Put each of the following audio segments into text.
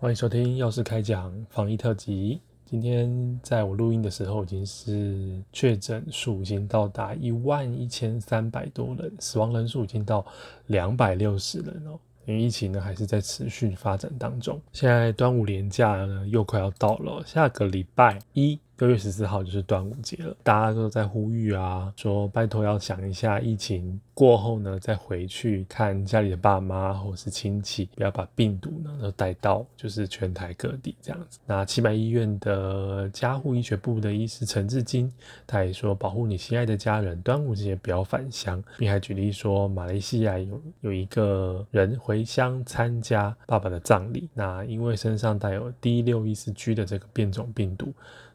欢迎收听药师开讲防疫特辑。今天在我录音的时候，已经是确诊数已经到达一万一千三百多人，死亡人数已经到两百六十人哦。因为疫情呢还是在持续发展当中。现在端午连假呢又快要到了，下个礼拜一。六月十四号就是端午节了，大家都在呼吁啊，说拜托要想一下，疫情过后呢，再回去看家里的爸妈或是亲戚，不要把病毒呢都带到就是全台各地这样子。那七百医院的加护医学部的医师陈志金，他也说保护你心爱的家人，端午节不要返乡，并还举例说马来西亚有有一个人回乡参加爸爸的葬礼，那因为身上带有 D 六一四 G 的这个变种病毒。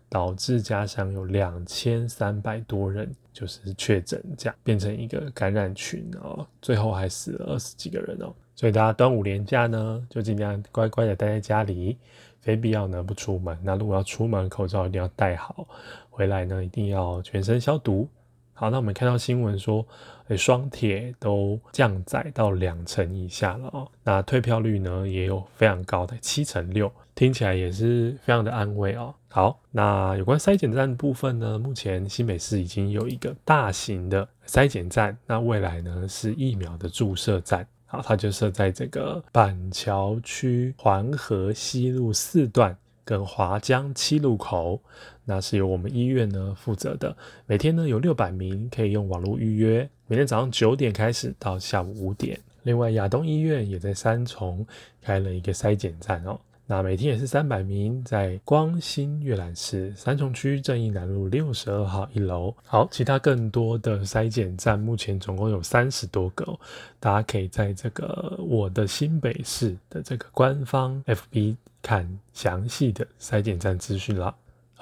导致家乡有两千三百多人就是确诊，这样变成一个感染群哦，最后还死了二十几个人哦。所以大家端午连假呢，就尽量乖乖的待在家里，非必要呢不出门。那如果要出门，口罩一定要戴好，回来呢一定要全身消毒。好，那我们看到新闻说，诶，双铁都降载到两成以下了哦。那退票率呢也有非常高的七成六，听起来也是非常的安慰哦。好，那有关筛检站的部分呢，目前新北市已经有一个大型的筛检站，那未来呢是疫苗的注射站。好，它就设在这个板桥区环河西路四段跟华江七路口，那是由我们医院呢负责的。每天呢有六百名可以用网络预约，每天早上九点开始到下午五点。另外亚东医院也在三重开了一个筛检站哦。那每天也是三百名，在光新阅览室三重区正义南路六十二号一楼。好，其他更多的筛检站，目前总共有三十多个，大家可以在这个我的新北市的这个官方 FB 看详细的筛检站资讯了。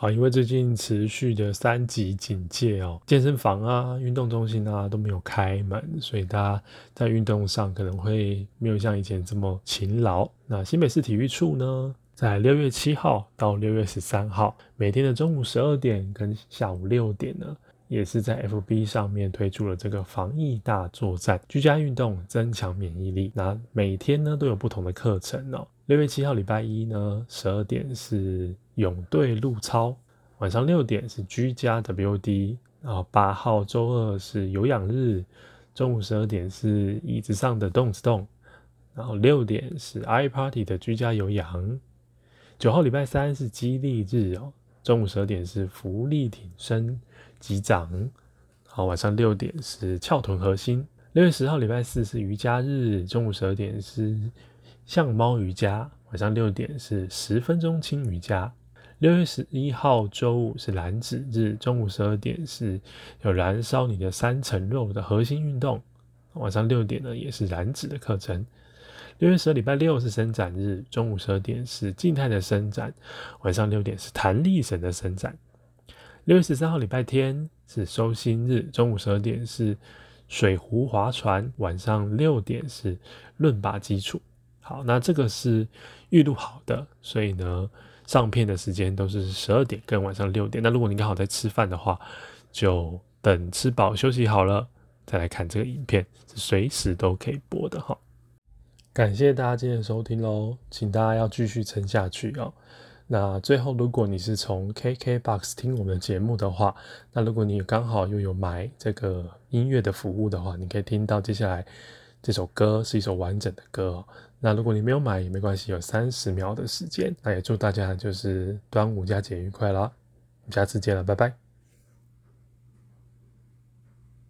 啊，因为最近持续的三级警戒哦，健身房啊、运动中心啊都没有开门，所以大家在运动上可能会没有像以前这么勤劳。那新北市体育处呢，在六月七号到六月十三号，每天的中午十二点跟下午六点呢，也是在 FB 上面推出了这个防疫大作战，居家运动增强免疫力。那每天呢都有不同的课程哦。六月七号礼拜一呢，十二点是泳队路操，晚上六点是居家 WD，然后八号周二是有氧日，中午十二点是椅子上的动次动，然后六点是 iParty 的居家有氧，九号礼拜三是激励日哦，中午十二点是伏地挺身击掌，好，晚上六点是翘臀核心，六月十号礼拜四是瑜伽日，中午十二点是。像猫瑜伽，晚上六点是十分钟轻瑜伽。六月十一号周五是燃脂日，中午十二点是有燃烧你的三层肉的核心运动。晚上六点呢也是燃脂的课程。六月十二礼拜六是伸展日，中午十二点是静态的伸展，晚上六点是弹力绳的伸展。六月十三号礼拜天是收心日，中午十二点是水壶划船，晚上六点是论把基础。好，那这个是预录好的，所以呢，上片的时间都是十二点跟晚上六点。那如果你刚好在吃饭的话，就等吃饱休息好了再来看这个影片，是随时都可以播的哈。感谢大家今天收听喽，请大家要继续撑下去哦。那最后，如果你是从 KKBOX 听我们的节目的话，那如果你刚好又有买这个音乐的服务的话，你可以听到接下来这首歌是一首完整的歌。那如果你没有买也没关系，有三十秒的时间。那也祝大家就是端午佳节愉快啦！我们下次见了，拜拜。